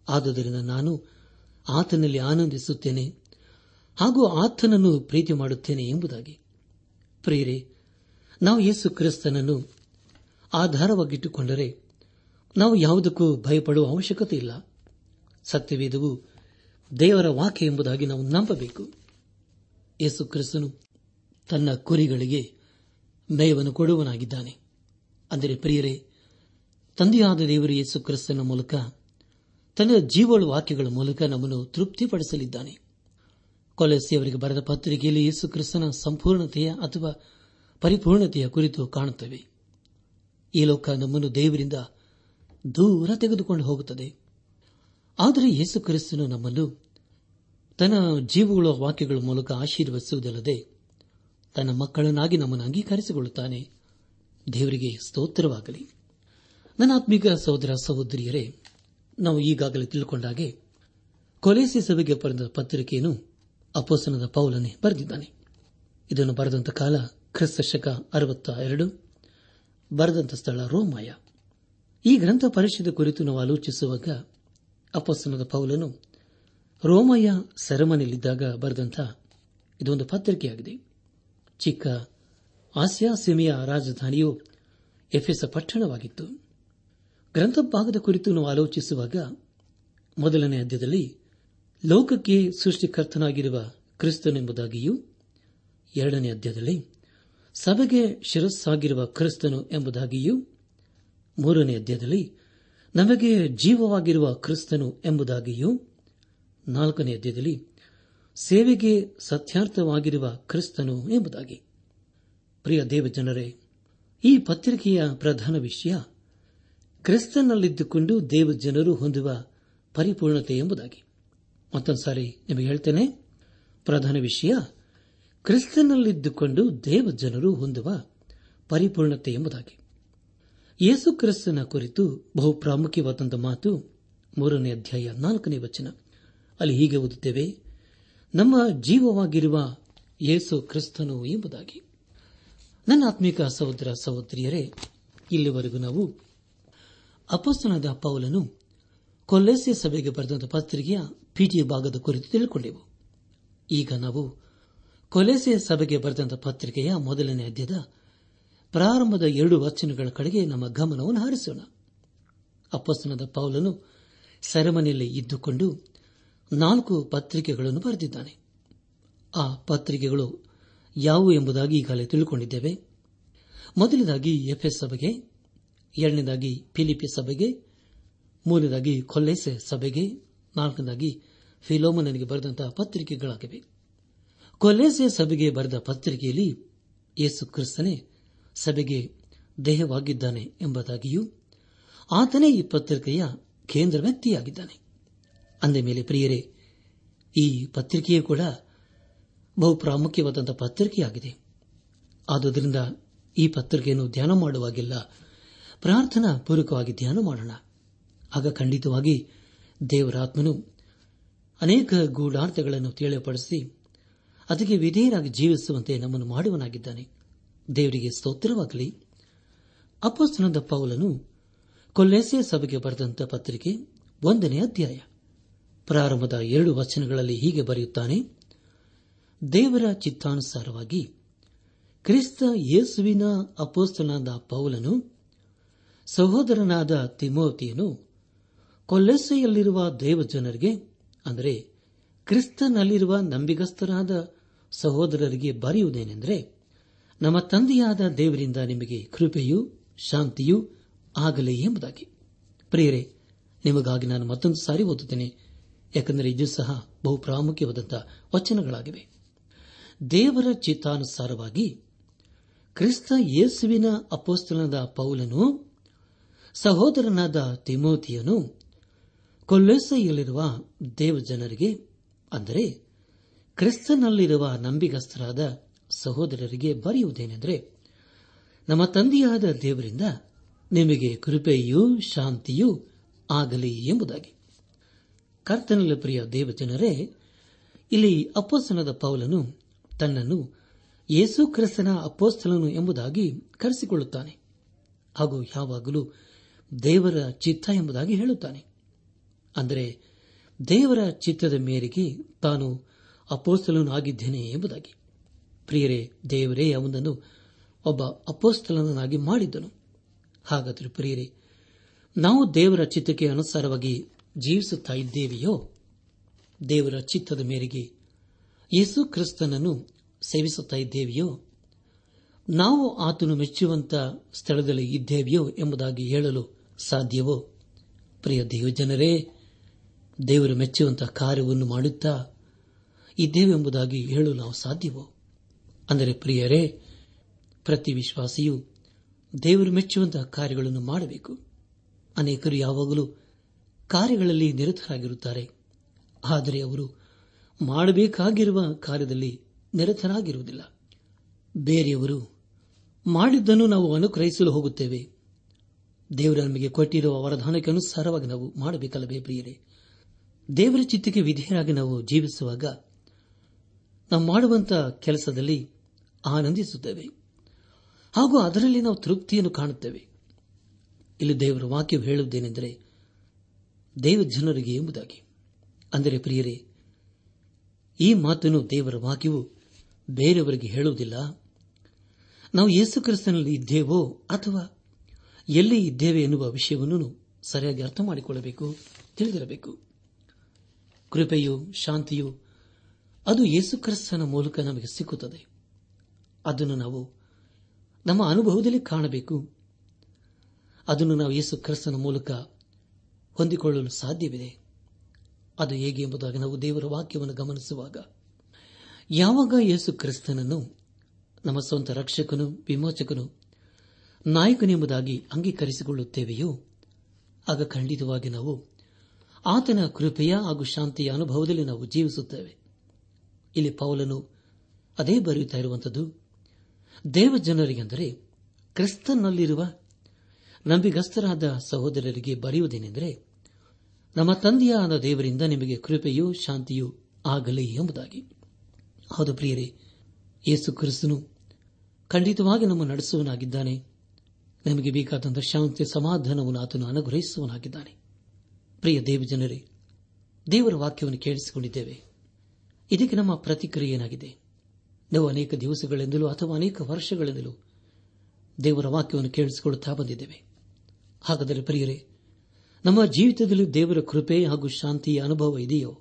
ಆದುದರಿಂದ ನಾನು ಆತನಲ್ಲಿ ಆನಂದಿಸುತ್ತೇನೆ. ಹಾಗೂ ಆತನನ್ನು ಪ್ರೀತಿ ಮಾಡುತ್ತೇನೆ ಎಂಬುದಾಗಿ. ಪ್ರಿಯರೇ, ನಾವು ಯೇಸು ಕ್ರಿಸ್ತನನ್ನು ಆಧಾರವಾಗಿಟ್ಟುಕೊಂಡರೆ ನಾವು ಯಾವುದಕ್ಕೂ ಭಯಪಡುವ ಅವಶ್ಯಕತೆ ಇಲ್ಲ. ಸತ್ಯವೇದವು ದೇವರ ವಾಕ್ಯ ಎಂಬುದಾಗಿ ನಾವು ನಂಬಬೇಕು. ಯೇಸು ಕ್ರಿಸ್ತನು ತನ್ನ ಕುರಿಗಳಿಗೆ ಮೇವನ್ನು ಕೊಡುವನಾಗಿದ್ದಾನೆ. ಅಂದರೆ ಪ್ರಿಯರೇ, ತಂದೆಯಾದ ದೇವರು ಯೇಸು ಕ್ರಿಸ್ತನ ಮೂಲಕ ತನ್ನ ಜೀವಳ ವಾಕ್ಯಗಳ ಮೂಲಕ ನಮ್ಮನ್ನು ತೃಪ್ತಿಪಡಿಸಲಿದ್ದಾನೆ. ಕೊಲೆಸಿಯವರಿಗೆ ಬರೆದ ಪತ್ರಿಕೆಯಲ್ಲಿ ಯೇಸು ಕ್ರಿಸ್ತನ ಸಂಪೂರ್ಣತೆಯ ಅಥವಾ ಪರಿಪೂರ್ಣತೆಯ ಕುರಿತು ಕಾಣುತ್ತವೆ. ಈ ಲೋಕ ನಮ್ಮನ್ನು ದೇವರಿಂದ ದೂರ ತೆಗೆದುಕೊಂಡು ಹೋಗುತ್ತದೆ. ಆದರೆ ಯೇಸು ಕ್ರಿಸ್ತನು ನಮ್ಮನ್ನು ತನ್ನ ಜೀವಗಳ ವಾಕ್ಯಗಳ ಮೂಲಕ ಆಶೀರ್ವದಿಸುವುದಲ್ಲದೆ ತನ್ನ ಮಕ್ಕಳನ್ನಾಗಿ ನಮ್ಮನ್ನು ಅಂಗೀಕರಿಸಿಕೊಳ್ಳುತ್ತಾನೆ. ದೇವರಿಗೆ ಸ್ತೋತ್ರವಾಗಲಿ. ನನ್ನ ಆತ್ಮಿಕ ಸಹೋದರ ಸಹೋದರಿಯರೇ, ನಾವು ಈಗಾಗಲೇ ತಿಳ್ಕೊಂಡಾಗೆ ಕೊಲೆಸಿ ಸಭೆಗೆ ಬರೆದ ಪತ್ರಿಕೆಯನ್ನು ಅಪೋಸನದ ಪೌಲನೆ ಬರೆದಿದ್ದಾನೆ. ಇದನ್ನು ಬರೆದಂತ ಕಾಲ ಕ್ರಿಸ್ತ ಶಕ ಅರವತ್ತ ಎರಡು ಬರೆದಂತ ಸ್ಥಳ ರೋಮಾಯ. ಈ ಗ್ರಂಥ ಪರಿಷದ ಕುರಿತು ನಾವು ಆಲೋಚಿಸುವಾಗ ಅಪೋಸನದ ಪೌಲನು ರೋಮಯ್ಯ ಸೆರೆಮನೆಯಲ್ಲಿದ್ದಾಗ ಬರೆದಂತ ಇದೊಂದು ಪತ್ರಿಕೆಯಾಗಿದೆ. ಚಿಕ್ಕ ಆಸಿಯಾ ಸೀಮೆಯ ರಾಜಧಾನಿಯು ಎಫೆಸ ಪಟ್ಟಣವಾಗಿತ್ತು. ಗ್ರಂಥ ಭಾಗದ ಕುರಿತು ನಾವು ಆಲೋಚಿಸುವಾಗ ಮೊದಲನೇ ಅಧ್ಯಾಯದಲ್ಲಿ ಲೋಕಕ್ಕೆ ಸೃಷ್ಟಿಕರ್ತನಾಗಿರುವ ಕ್ರಿಸ್ತನೆಂಬುದಾಗಿಯೂ ಎರಡನೇ ಅಧ್ಯಾಯದಲ್ಲಿ ಸಭೆಗೆ ಶಿರಸ್ಸಾಗಿರುವ ಕ್ರಿಸ್ತನು ಎಂಬುದಾಗಿಯೂ ಮೂರನೇ ಅಧ್ಯಾಯದಲ್ಲಿ ನಮಗೆ ಜೀವವಾಗಿರುವ ಕ್ರಿಸ್ತನು ಎಂಬುದಾಗಿಯೂ ನಾಲ್ಕನೇ ಅಧ್ಯಾಯದಲ್ಲಿ ಸೇವೆಗೆ ಸತ್ಯಾರ್ಥವಾಗಿರುವ ಕ್ರಿಸ್ತನು ಎಂಬುದಾಗಿ. ಪ್ರಿಯ ದೇವಜನರೇ, ಈ ಪತ್ರಿಕೆಯ ಪ್ರಧಾನ ವಿಷಯ ಕ್ರಿಸ್ತನಲ್ಲಿದ್ದುಕೊಂಡು ದೇವಜನರು ಹೊಂದುವ ಪರಿಪೂರ್ಣತೆ ಎಂಬುದಾಗಿ. ಮತ್ತೊಂದು ಸಾರಿ ನಿಮಗೆ ಹೇಳ್ತೇನೆ. ಪ್ರಧಾನ ವಿಷಯ, ಕ್ರಿಸ್ತನಲ್ಲಿದ್ದುಕೊಂಡು ದೇವ ಜನರು ಹೊಂದುವ ಪರಿಪೂರ್ಣತೆ ಎಂಬುದಾಗಿ. ಯೇಸು ಕ್ರಿಸ್ತನ ಕುರಿತು ಬಹು ಪ್ರಾಮುಖ್ಯವಾದಂಥ ಮಾತು ಮೂರನೇ ಅಧ್ಯಾಯ ನಾಲ್ಕನೇ ವಚನ. ಅಲ್ಲಿ ಹೀಗೆ ಓದುತ್ತೇವೆ, ನಮ್ಮ ಜೀವವಾಗಿರುವ ಯೇಸು ಕ್ರಿಸ್ತನು ಎಂಬುದಾಗಿ. ನನ್ನ ಆತ್ಮಿಕ ಸಹೋದರ ಸಹೋದರಿಯರೇ, ಇಲ್ಲಿವರೆಗೂ ನಾವು ಅಪಸ್ತನದ ಪೌಲನು ಕೊಲ್ಲೆಸ್ಯ ಸಭೆಗೆ ಬರೆದಂತ ಪತ್ರಿಕೆಯ ಪಿಟಿಎ ಭಾಗದ ಕುರಿತು ತಿಳಿದುಕೊಂಡೆವು ಈಗ ನಾವು ಕೊಲೆಸೆ ಸಭೆಗೆ ಬರೆದಂತಹ ಪತ್ರಿಕೆಯ ಮೊದಲನೇ ಅಧ್ಯದ ಪ್ರಾರಂಭದ ಎರಡು ವಚನಗಳ ಕಡೆಗೆ ನಮ್ಮ ಗಮನವನ್ನು ಹಾರಿಸೋಣ. ಅಪ್ಪಸ್ತನದ ಪೌಲನು ಸೆರೆಮನೆಯಲ್ಲಿ ಇದ್ದುಕೊಂಡು ನಾಲ್ಕು ಪತ್ರಿಕೆಗಳನ್ನು ಬರೆದಿದ್ದಾನೆ. ಆ ಪತ್ರಿಕೆಗಳು ಯಾವುವು ಎಂಬುದಾಗಿ ಈಗಾಗಲೇ ತಿಳಿದುಕೊಂಡಿದ್ದೇವೆ ಮೊದಲನೇದಾಗಿ ಎಫ್ಎಸ್ ಸಭೆಗೆ, ಎರಡನೇದಾಗಿ ಫಿಲಿಪಿ ಸಭೆಗೆ, ಮೂರನೇದಾಗಿ ಕೊಲ್ಲೆಸೆ ಸಭೆಗೆ ನಾಲ್ಕನೇದಾಗಿ ಫಿಲೋಮನನಿಗೆ ಬರೆದಂತಹ ಪತ್ರಿಕೆಗಳಾಗಿವೆ. ಕೊಲೆಸೆ ಸಭೆಗೆ ಬರೆದ ಪತ್ರಿಕೆಯಲ್ಲಿ ಯೇಸು ಕ್ರಿಸ್ತನೇ ಸಭೆಗೆ ದೇಹವಾಗಿದ್ದಾನೆ ಎಂಬುದಾಗಿಯೂ, ಆತನೇ ಈ ಪತ್ರಿಕೆಯ ಕೇಂದ್ರ ವ್ಯಕ್ತಿಯಾಗಿದ್ದಾನೆ. ಅಂದ ಮೇಲೆ, ಪ್ರಿಯರೇ, ಈ ಪತ್ರಿಕೆಯೂ ಕೂಡ ಬಹು ಪ್ರಾಮುಖ್ಯವಾದಂತಹ ಪತ್ರಿಕೆಯಾಗಿದೆ. ಆದುದರಿಂದ ಈ ಪತ್ರಿಕೆಯನ್ನು ಧ್ಯಾನ ಮಾಡುವಾಗಿಲ್ಲ. ಪ್ರಾರ್ಥನಾ ಪೂರ್ವಕವಾಗಿ ಧ್ಯಾನ ಮಾಡೋಣ. ಆಗ ಖಂಡಿತವಾಗಿ ದೇವರಾತ್ಮನು ಅನೇಕ ಗೂಢಾರ್ಥಗಳನ್ನು ತಿಳಿಯಪಡಿಸಿ ಅದಕ್ಕೆ ವಿಧೇಯರಾಗಿ ಜೀವಿಸುವಂತೆ ನಮ್ಮನ್ನು ಮಾಡುವನಾಗಿದ್ದಾನೆ. ದೇವರಿಗೆ ಸ್ತೋತ್ರವಾಗಲಿ. ಅಪಸ್ತನದ ಪೌಲನು ಕೊಲ್ಲೆಸೆ ಸಭೆಗೆ ಬರೆದಂತ ಪತ್ರಿಕೆ ಒಂದನೇ ಅಧ್ಯಾಯ. ಪ್ರಾರಂಭದ ಎರಡು ವಚನಗಳಲ್ಲಿ ಹೀಗೆ ಬರೆಯುತ್ತಾನೆ, ದೇವರ ಚಿತ್ತಾನುಸಾರವಾಗಿ ಕ್ರಿಸ್ತ ಯೇಸುವಿನ ಅಪೋಸ್ತನಾದ ಪೌಲನು ಸಹೋದರನಾದ ತಿಮೋತಿಯನು ಕೊಲ್ಲೆಸೆಯಲ್ಲಿರುವ ದೇವಜನರಿಗೆ, ಅಂದರೆ ಕ್ರಿಸ್ತನಲ್ಲಿರುವ ನಂಬಿಗಸ್ತರಾದ ಸಹೋದರರಿಗೆ ಬರೆಯುವುದೇನೆಂದರೆ, ನಮ್ಮ ತಂದೆಯಾದ ದೇವರಿಂದ ನಿಮಗೆ ಕೃಪೆಯೂ ಶಾಂತಿಯೂ ಆಗಲಿ ಎಂಬುದಾಗಿ. ಪ್ರಿಯರೇ, ನಿಮಗಾಗಿ ನಾನು ಮತ್ತೊಂದು ಸಾರಿ ಓದುತ್ತೇನೆ, ಯಾಕೆಂದರೆ ಇದು ಸಹ ಬಹು ಪ್ರಾಮುಖ್ಯವಾದಂತಹ ವಚನಗಳಾಗಿವೆ. ದೇವರ ಚಿತ್ತಾನುಸಾರವಾಗಿ ಕ್ರಿಸ್ತ ಯೇಸುವಿನ ಅಪೋಸ್ತಲನಾದ ಪೌಲನು ಸಹೋದರನಾದ ತಿಮೋತಿಯನು ಕೊಲ್ಲೆಸೆಯಲ್ಲಿರುವ ದೇವಜನರಿಗೆ, ಅಂದರೆ ಕ್ರಿಸ್ತನಲ್ಲಿರುವ ನಂಬಿಗಸ್ತರಾದ ಸಹೋದರರಿಗೆ ಬರೆಯುವುದೇನೆಂದರೆ, ನಮ್ಮ ತಂದೆಯಾದ ದೇವರಿಂದ ನಿಮಗೆ ಕೃಪೆಯೂ ಶಾಂತಿಯೂ ಆಗಲಿ ಎಂಬುದಾಗಿ. ಕರ್ತನಲ್ಲಿ ಪ್ರಿಯ ದೇವಜನರೇ, ಇಲ್ಲಿ ಅಪ್ಪಸ್ತನದ ಪೌಲನು ತನ್ನನ್ನು ಯೇಸು ಕ್ರಿಸ್ತನ ಅಪ್ಪೋಸ್ತಲನು ಎಂಬುದಾಗಿ ಕರೆಸಿಕೊಳ್ಳುತ್ತಾನೆ ಹಾಗೂ ಯಾವಾಗಲೂ ದೇವರ ಚಿತ್ತ ಎಂಬುದಾಗಿ ಹೇಳುತ್ತಾನೆ. ಅಂದರೆ ದೇವರ ಚಿತ್ತದ ಮೇರೆಗೆ ತಾನು ಅಪೋಸ್ತಲನಾಗಿದ್ದೇನೆ ಎಂಬುದಾಗಿ. ಪ್ರಿಯರೇ, ದೇವರೇ ಅವನನ್ನು ಒಬ್ಬ ಅಪೋಸ್ತಲನಾಗಿ ಮಾಡಿದ್ದನು. ಹಾಗಾದರೆ ಪ್ರಿಯರೇ, ನಾವು ದೇವರ ಚಿತ್ತಕ್ಕೆ ಅನುಸಾರವಾಗಿ ಜೀವಿಸುತ್ತಾ ಇದ್ದೇವೆಯೋ? ದೇವರ ಚಿತ್ತದ ಮೇರೆಗೆ ಯೇಸು ಕ್ರಿಸ್ತನನ್ನು ಸೇವಿಸುತ್ತಾ ಇದ್ದೇವೆಯೋ? ನಾವು ಆತನು ಮೆಚ್ಚುವಂತ ಸ್ಥಳದಲ್ಲಿ ಇದ್ದೇವೆಯೋ ಎಂಬುದಾಗಿ ಹೇಳಲು ಸಾಧ್ಯವೋ? ಪ್ರಿಯ ದೇವಜನರೇ ದೇವರು ಮೆಚ್ಚುವಂತಹ ಕಾರ್ಯವನ್ನು ಮಾಡುತ್ತಾ ಇದ್ದೇವೆಂಬುದಾಗಿ ಹೇಳಲು ನಾವು ಸಾಧ್ಯವೋ? ಅಂದರೆ ಪ್ರಿಯರೇ, ಪ್ರತಿ ವಿಶ್ವಾಸಿಯು ದೇವರು ಮೆಚ್ಚುವಂತಹ ಕಾರ್ಯಗಳನ್ನು ಮಾಡಬೇಕು. ಅನೇಕರು ಯಾವಾಗಲೂ ಕಾರ್ಯಗಳಲ್ಲಿ ನಿರತರಾಗಿರುತ್ತಾರೆ. ಆದರೆ ಅವರು ಮಾಡಬೇಕಾಗಿರುವ ಕಾರ್ಯದಲ್ಲಿ ನಿರತರಾಗಿರುವುದಿಲ್ಲ. ಬೇರೆಯವರು ಮಾಡಿದ್ದನ್ನು ನಾವು ಅನುಗ್ರಹಿಸಲು ಹೋಗುತ್ತೇವೆ. ದೇವರ ನಮಗೆ ಕೊಟ್ಟಿರುವ ವರದಾನಕ್ಕೆ ಅನುಸಾರವಾಗಿ ನಾವು ಮಾಡಬೇಕಲ್ಲವೇ ಪ್ರಿಯರೇ? ದೇವರ ಚಿತ್ತಕ್ಕೆ ವಿಧೇಯರಾಗಿ ನಾವು ಜೀವಿಸುವಾಗ ನಾವು ಮಾಡುವಂತಹ ಕೆಲಸದಲ್ಲಿ ಆನಂದಿಸುತ್ತೇವೆ. ಹಾಗೂ ಅದರಲ್ಲಿ ನಾವು ತೃಪ್ತಿಯನ್ನು ಕಾಣುತ್ತೇವೆ. ಇಲ್ಲಿ ದೇವರ ವಾಕ್ಯ ಹೇಳುವುದೇನೆಂದರೆ, ದೇವ ಜನರಿಗೆ ಎಂಬುದಾಗಿ. ಅಂದರೆ ಪ್ರಿಯರೇ, ಈ ಮಾತನ್ನು ದೇವರ ವಾಕ್ಯವು ಬೇರೆಯವರಿಗೆ ಹೇಳುವುದಿಲ್ಲ. ನಾವು ಯೇಸು ಕ್ರಿಸ್ತನಲ್ಲಿ ಇದ್ದೇವೋ ಅಥವಾ ಎಲ್ಲಿ ಇದ್ದೇವೆ ಎನ್ನುವ ವಿಷಯವನ್ನು ಸರಿಯಾಗಿ ಅರ್ಥ ಮಾಡಿಕೊಳ್ಳಬೇಕು ತಿಳಿದಿರಬೇಕು. ಕೃಪೆಯು ಶಾಂತಿಯು ಅದು ಯೇಸುಕ್ರಿಸ್ತನ ಮೂಲಕ ನಮಗೆ ಸಿಕ್ಕುತ್ತದೆ. ಅದನ್ನು ನಾವು ನಮ್ಮ ಅನುಭವದಲ್ಲಿ ಕಾಣಬೇಕು. ಅದನ್ನು ನಾವು ಯೇಸು ಕ್ರಿಸ್ತನ ಮೂಲಕ ಹೊಂದಿಕೊಳ್ಳಲು ಸಾಧ್ಯವಿದೆ. ಅದು ಹೇಗೆ ಎಂಬುದಾಗಿ ನಾವು ದೇವರ ವಾಕ್ಯವನ್ನು ಗಮನಿಸುವಾಗ, ಯಾವಾಗ ಯೇಸು ಕ್ರಿಸ್ತನನ್ನು ನಮ್ಮ ಸ್ವಂತ ರಕ್ಷಕನು ವಿಮೋಚಕನು ನಾಯಕನೆಂಬುದಾಗಿ ಅಂಗೀಕರಿಸಿಕೊಳ್ಳುತ್ತೇವೆಯೋ, ಆಗ ಖಂಡಿತವಾಗಿ ನಾವು ಆತನ ಕೃಪೆಯ ಹಾಗೂ ಶಾಂತಿಯ ಅನುಭವದಲ್ಲಿ ನಾವು ಜೀವಿಸುತ್ತೇವೆ. ಇಲ್ಲಿ ಪೌಲನು ಅದೇ ಬರೆಯುತ್ತಾ ಇರುವಂಥದ್ದು, ದೇವಜನರಿಗೆಂದರೆ ಕ್ರಿಸ್ತನಲ್ಲಿರುವ ನಂಬಿಗಸ್ತರಾದ ಸಹೋದರರಿಗೆ ಬರೆಯುವುದೇನೆಂದರೆ, ನಮ್ಮ ತಂದೆಯಾದ ದೇವರಿಂದ ನಿಮಗೆ ಕೃಪೆಯೂ ಶಾಂತಿಯೂ ಆಗಲಿ ಎಂಬುದಾಗಿ. ಹೌದು ಪ್ರಿಯರೇ, ಯೇಸು ಕ್ರಿಸ್ತನು ಖಂಡಿತವಾಗಿ ನಮ್ಮ ನಡೆಸುವನಾಗಿದ್ದಾನೆ ನಮಗೆ ಬೇಕಾದಂತಹ ಶಾಂತಿ ಸಮಾಧಾನವನ್ನು ಆತನು ಅನುಗ್ರಹಿಸುವನಾಗಿದ್ದಾನೆ ಪ್ರಿಯ ದೇವಜನರೇ, ದೇವರ ವಾಕ್ಯವನ್ನು ಕೇಳಿಸಿಕೊಂಡಿದ್ದೇವೆ. ಇದಕ್ಕೆ ನಮ್ಮ ಪ್ರತಿಕ್ರಿಯೆ ಏನಾಗಿದೆ? ನಾವು ಅನೇಕ ದಿವಸಗಳಿಂದಲೂ ಅಥವಾ ಅನೇಕ ವರ್ಷಗಳಿಂದಲೂ ದೇವರ ವಾಕ್ಯವನ್ನು ಕೇಳಿಸಿಕೊಳ್ಳುತ್ತಾ ಬಂದಿದ್ದೇವೆ. ಹಾಗಾದರೆ ಪ್ರಿಯರೇ, ನಮ್ಮ ಜೀವಿತದಲ್ಲಿ ದೇವರ ಕೃಪೆ ಹಾಗೂ ಶಾಂತಿಯ ಅನುಭವ ಇದೆಯೋ?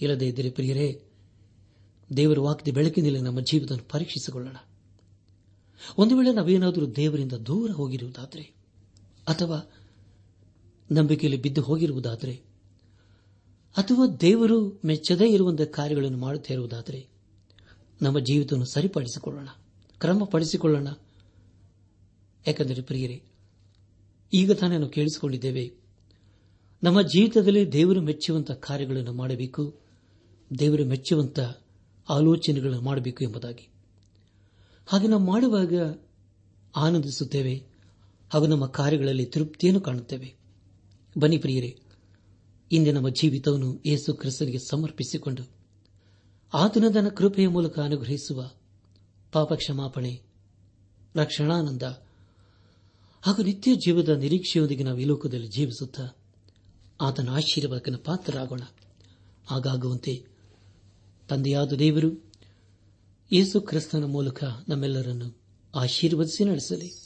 ಇಲ್ಲದೇ ಇದ್ದರೆ ಪ್ರಿಯರೇ, ದೇವರ ವಾಕ್ಯದ ಬೆಳಕಿನಲ್ಲಿ ನಮ್ಮ ಜೀವಿತವನ್ನು ಪರೀಕ್ಷಿಸಿಕೊಳ್ಳೋಣ. ಒಂದು ವೇಳೆ ನಾವೇನಾದರೂ ದೇವರಿಂದ ದೂರ ಹೋಗಿರುವುದಾದರೆ, ಅಥವಾ ನಂಬಿಕೆಯಲ್ಲಿ ಬಿದ್ದು ಹೋಗಿರುವುದಾದರೆ, ಅಥವಾ ದೇವರು ಮೆಚ್ಚದೇ ಇರುವಂತಹ ಕಾರ್ಯಗಳನ್ನು ಮಾಡುತ್ತಾ ಇರುವುದಾದರೆ, ನಮ್ಮ ಜೀವಿತವನ್ನು ಸರಿಪಡಿಸಿಕೊಳ್ಳೋಣ, ಕ್ರಮಪಡಿಸಿಕೊಳ್ಳೋಣ. ಯಾಕೆಂದರೆ ಪ್ರಿಯರೇ, ಈಗ ತಾನೇ ನಾವು ಕೇಳಿಸಿಕೊಂಡಿದ್ದೇವೆ, ನಮ್ಮ ಜೀವಿತದಲ್ಲಿ ದೇವರು ಮೆಚ್ಚುವಂತಹ ಕಾರ್ಯಗಳನ್ನು ಮಾಡಬೇಕು, ದೇವರು ಮೆಚ್ಚುವಂತಹ ಆಲೋಚನೆಗಳನ್ನು ಮಾಡಬೇಕು ಎಂಬುದಾಗಿ. ಹಾಗೆ ನಾವು ಮಾಡುವಾಗ ಆನಂದಿಸುತ್ತೇವೆ, ಹಾಗೂ ನಮ್ಮ ಕಾರ್ಯಗಳಲ್ಲಿ ತೃಪ್ತಿಯನ್ನು ಕಾಣುತ್ತೇವೆ. ಬನ್ನಿ ಪ್ರಿಯರೇ, ಇಂದು ನಮ್ಮ ಜೀವಿತವನ್ನು ಯೇಸು ಕ್ರಿಸ್ತನಿಗೆ ಸಮರ್ಪಿಸಿಕೊಂಡು ಆತನ ತನ್ನ ಕೃಪೆಯ ಮೂಲಕ ಅನುಗ್ರಹಿಸುವ ಪಾಪ ಕ್ಷಮಾಪಣೆ ರಕ್ಷಣಾನಂದ ಹಾಗೂ ನಿತ್ಯ ಜೀವದ ನಿರೀಕ್ಷೆಯೊಂದಿಗೆ ನಾವು ಈ ಲೋಕದಲ್ಲಿ ಜೀವಿಸುತ್ತಾ ಆತನ ಆಶೀರ್ವಾದಕನ ಪಾತ್ರರಾಗೋಣ. ಹಾಗಾಗುವಂತೆ ತಂದೆಯಾದ ದೇವರು ಯೇಸು ಕ್ರಿಸ್ತನ ಮೂಲಕ ನಮ್ಮೆಲ್ಲರನ್ನು ಆಶೀರ್ವದಿಸಿ ನಡೆಸಲಿ.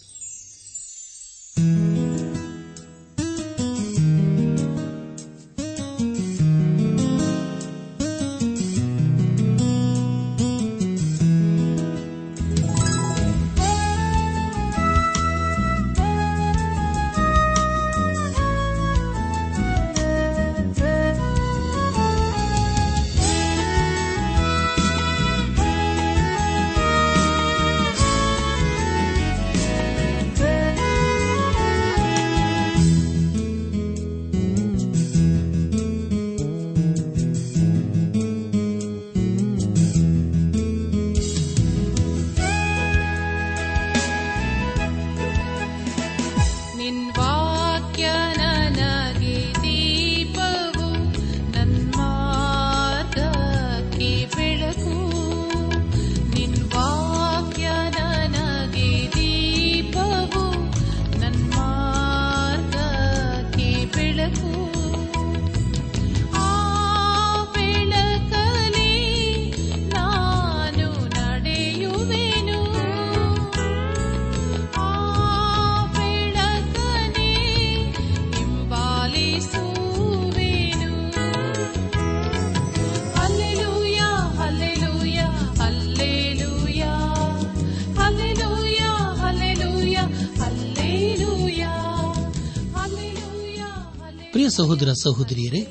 ಸಹೋದರ ಸಹೋದರಿಯರೇ,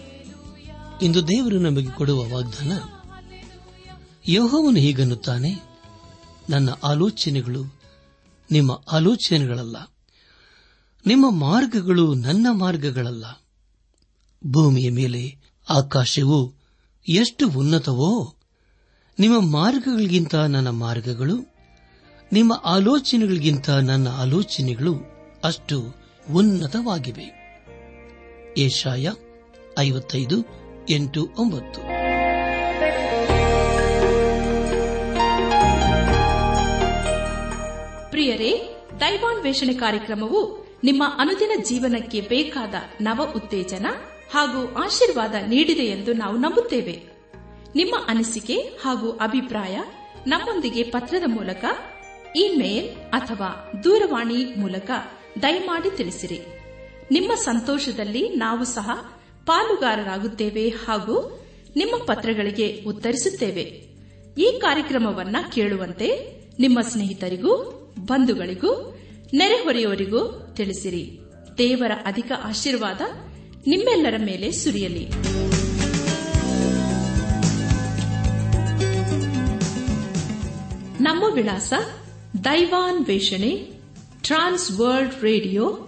ಇಂದು ದೇವರು ನಮಗೆ ಕೊಡುವ ವಾಗ್ದಾನ ಯೋಹವನ್ನು ಹೀಗನ್ನುತ್ತಾನೆ, ನನ್ನ ಆಲೋಚನೆಗಳು ನಿಮ್ಮ ಆಲೋಚನೆಗಳಲ್ಲ, ನಿಮ್ಮ ಮಾರ್ಗಗಳು ನನ್ನ ಮಾರ್ಗಗಳಲ್ಲ. ಭೂಮಿಯ ಮೇಲೆ ಆಕಾಶವು ಎಷ್ಟು ಉನ್ನತವೋ, ನಿಮ್ಮ ಮಾರ್ಗಗಳಿಗಿಂತ ನನ್ನ ಮಾರ್ಗಗಳು, ನಿಮ್ಮ ಆಲೋಚನೆಗಳಿಗಿಂತ ನನ್ನ ಆಲೋಚನೆಗಳು ಅಷ್ಟು ಉನ್ನತವಾಗಿವೆ. ಏಷಾಯ ಐವತ್ತೈದು ಎಂಟು ಒಂಬತ್ತು. ಪ್ರಿಯರೇ, ದೈವಾನ್ವೇಷಣೆ ಕಾರ್ಯಕ್ರಮವು ನಿಮ್ಮ ಅನುದಿನ ಜೀವನಕ್ಕೆ ಬೇಕಾದ ನವ ಉತ್ತೇಜನ ಹಾಗೂ ಆಶೀರ್ವಾದ ನೀಡಿದೆ ಎಂದು ನಾವು ನಂಬುತ್ತೇವೆ. ನಿಮ್ಮ ಅನಿಸಿಕೆ ಹಾಗೂ ಅಭಿಪ್ರಾಯ ನಮ್ಮೊಂದಿಗೆ ಪತ್ರದ ಮೂಲಕ, ಇಮೇಲ್ ಅಥವಾ ದೂರವಾಣಿ ಮೂಲಕ ದಯಮಾಡಿ ತಿಳಿಸಿರಿ. ನಿಮ್ಮ ಸಂತೋಷದಲ್ಲಿ ನಾವು ಸಹ ಪಾಲುಗಾರರಾಗುತ್ತೇವೆ ಹಾಗೂ ನಿಮ್ಮ ಪತ್ರಗಳಿಗೆ ಉತ್ತರಿಸುತ್ತೇವೆ. ಈ ಕಾರ್ಯಕ್ರಮವನ್ನ ಕೇಳುವಂತೆ ನಿಮ್ಮ ಸ್ನೇಹಿತರಿಗೂ, ಬಂಧುಗಳಿಗೂ, ನೆರೆಹೊರೆಯವರಿಗೂ ತಿಳಿಸಿರಿ. ದೇವರ ಅಧಿಕ ಆಶೀರ್ವಾದ ನಿಮ್ಮೆಲ್ಲರ ಮೇಲೆ ಸುರಿಯಲಿ. ನಮ್ಮ ವಿಳಾಸ ದೈವಾನ್ ವೇಷಣೆ ಟ್ರಾನ್ಸ್ ವರ್ಲ್ಡ್ ರೇಡಿಯೋ